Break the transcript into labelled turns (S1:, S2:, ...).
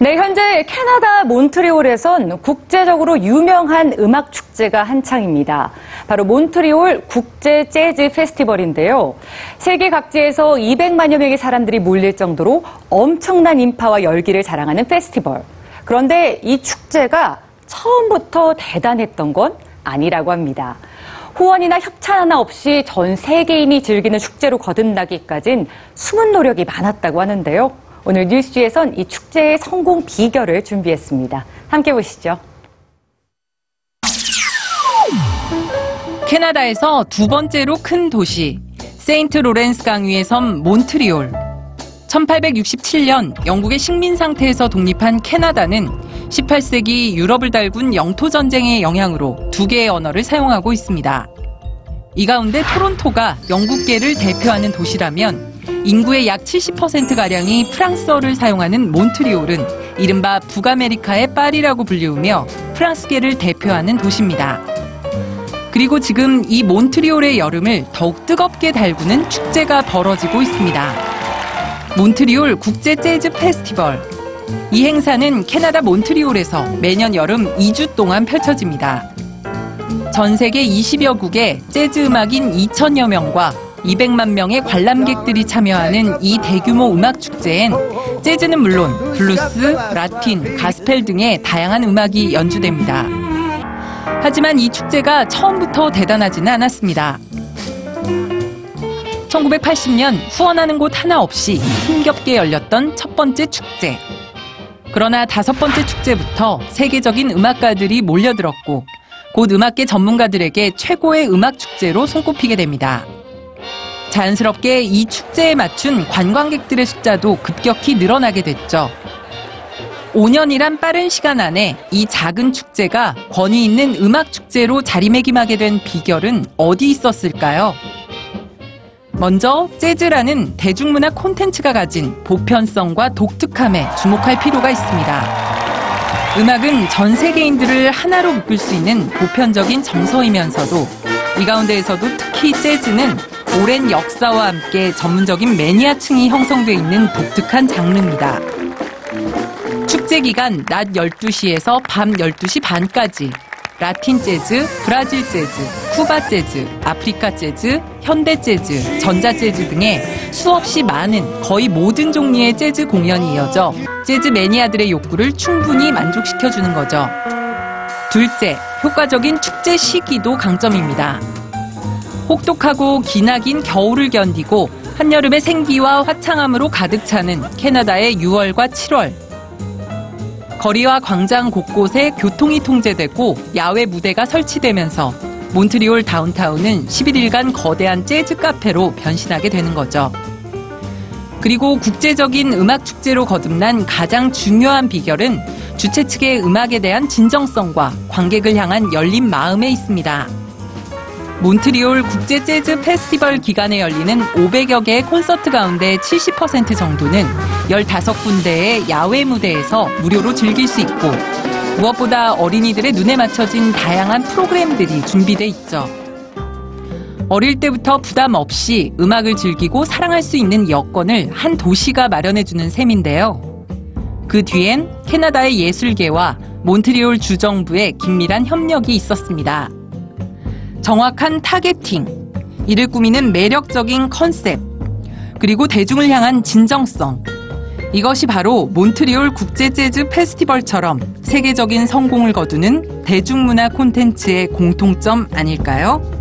S1: 네, 현재 캐나다 몬트리올에선 국제적으로 유명한 음악 축제가 한창입니다. 바로 몬트리올 국제 재즈 페스티벌인데요. 세계 각지에서 200만여 명의 사람들이 몰릴 정도로 엄청난 인파와 열기를 자랑하는 페스티벌. 그런데 이 축제가 처음부터 대단했던 건 아니라고 합니다. 후원이나 협찬 하나 없이 전 세계인이 즐기는 축제로 거듭나기까진 숨은 노력이 많았다고 하는데요. 오늘 뉴스G에선 이 축제의 성공 비결을 준비했습니다. 함께 보시죠.
S2: 캐나다에서 두 번째로 큰 도시 세인트 로렌스 강 위의 섬 몬트리올. 1867년 영국의 식민 상태에서 독립한 캐나다는 18세기 유럽을 달군 영토 전쟁의 영향으로 두 개의 언어를 사용하고 있습니다. 이 가운데 토론토가 영국계를 대표하는 도시라면 인구의 약 70%가량이 프랑스어를 사용하는 몬트리올은 이른바 북아메리카의 파리라고 불리우며 프랑스계를 대표하는 도시입니다. 그리고 지금 이 몬트리올의 여름을 더욱 뜨겁게 달구는 축제가 벌어지고 있습니다. 몬트리올 국제 재즈 페스티벌. 이 행사는 캐나다 몬트리올에서 매년 여름 2주 동안 펼쳐집니다. 전 세계 20여 국의 재즈 음악인 2천여 명과 200만 명의 관람객들이 참여하는 이 대규모 음악 축제엔 재즈는 물론 블루스, 라틴, 가스펠 등의 다양한 음악이 연주됩니다. 하지만 이 축제가 처음부터 대단하지는 않았습니다. 1980년 후원하는 곳 하나 없이 힘겹게 열렸던 첫 번째 축제. 그러나 다섯 번째 축제부터 세계적인 음악가들이 몰려들었고 곧 음악계 전문가들에게 최고의 음악 축제로 손꼽히게 됩니다. 자연스럽게 이 축제에 맞춘 관광객들의 숫자도 급격히 늘어나게 됐죠. 5년이란 빠른 시간 안에 이 작은 축제가 권위 있는 음악 축제로 자리매김하게 된 비결은 어디 있었을까요? 먼저 재즈라는 대중문화 콘텐츠가 가진 보편성과 독특함에 주목할 필요가 있습니다. 음악은 전 세계인들을 하나로 묶을 수 있는 보편적인 정서이면서도 이 가운데에서도 특히 재즈는 오랜 역사와 함께 전문적인 매니아층이 형성돼 있는 독특한 장르입니다. 축제 기간 낮 12시에서 밤 12시 반까지 라틴 재즈, 브라질 재즈, 쿠바 재즈, 아프리카 재즈, 현대 재즈, 전자 재즈 등의 수없이 많은 거의 모든 종류의 재즈 공연이 이어져 재즈 매니아들의 욕구를 충분히 만족시켜주는 거죠. 둘째, 효과적인 축제 시기도 강점입니다. 혹독하고 기나긴 겨울을 견디고 한여름의 생기와 화창함으로 가득 차는 캐나다의 6월과 7월. 거리와 광장 곳곳에 교통이 통제되고 야외 무대가 설치되면서 몬트리올 다운타운은 11일간 거대한 재즈 카페로 변신하게 되는 거죠. 그리고 국제적인 음악 축제로 거듭난 가장 중요한 비결은 주최 측의 음악에 대한 진정성과 관객을 향한 열린 마음에 있습니다. 몬트리올 국제 재즈 페스티벌 기간에 열리는 500여 개의 콘서트 가운데 70% 정도는 15군데의 야외 무대에서 무료로 즐길 수 있고 무엇보다 어린이들의 눈에 맞춰진 다양한 프로그램들이 준비돼 있죠. 어릴 때부터 부담 없이 음악을 즐기고 사랑할 수 있는 여건을 한 도시가 마련해주는 셈인데요. 그 뒤엔 캐나다의 예술계와 몬트리올 주정부의 긴밀한 협력이 있었습니다. 정확한 타겟팅, 이를 꾸미는 매력적인 컨셉, 그리고 대중을 향한 진정성. 이것이 바로 몬트리올 국제 재즈 페스티벌처럼 세계적인 성공을 거두는 대중문화 콘텐츠의 공통점 아닐까요?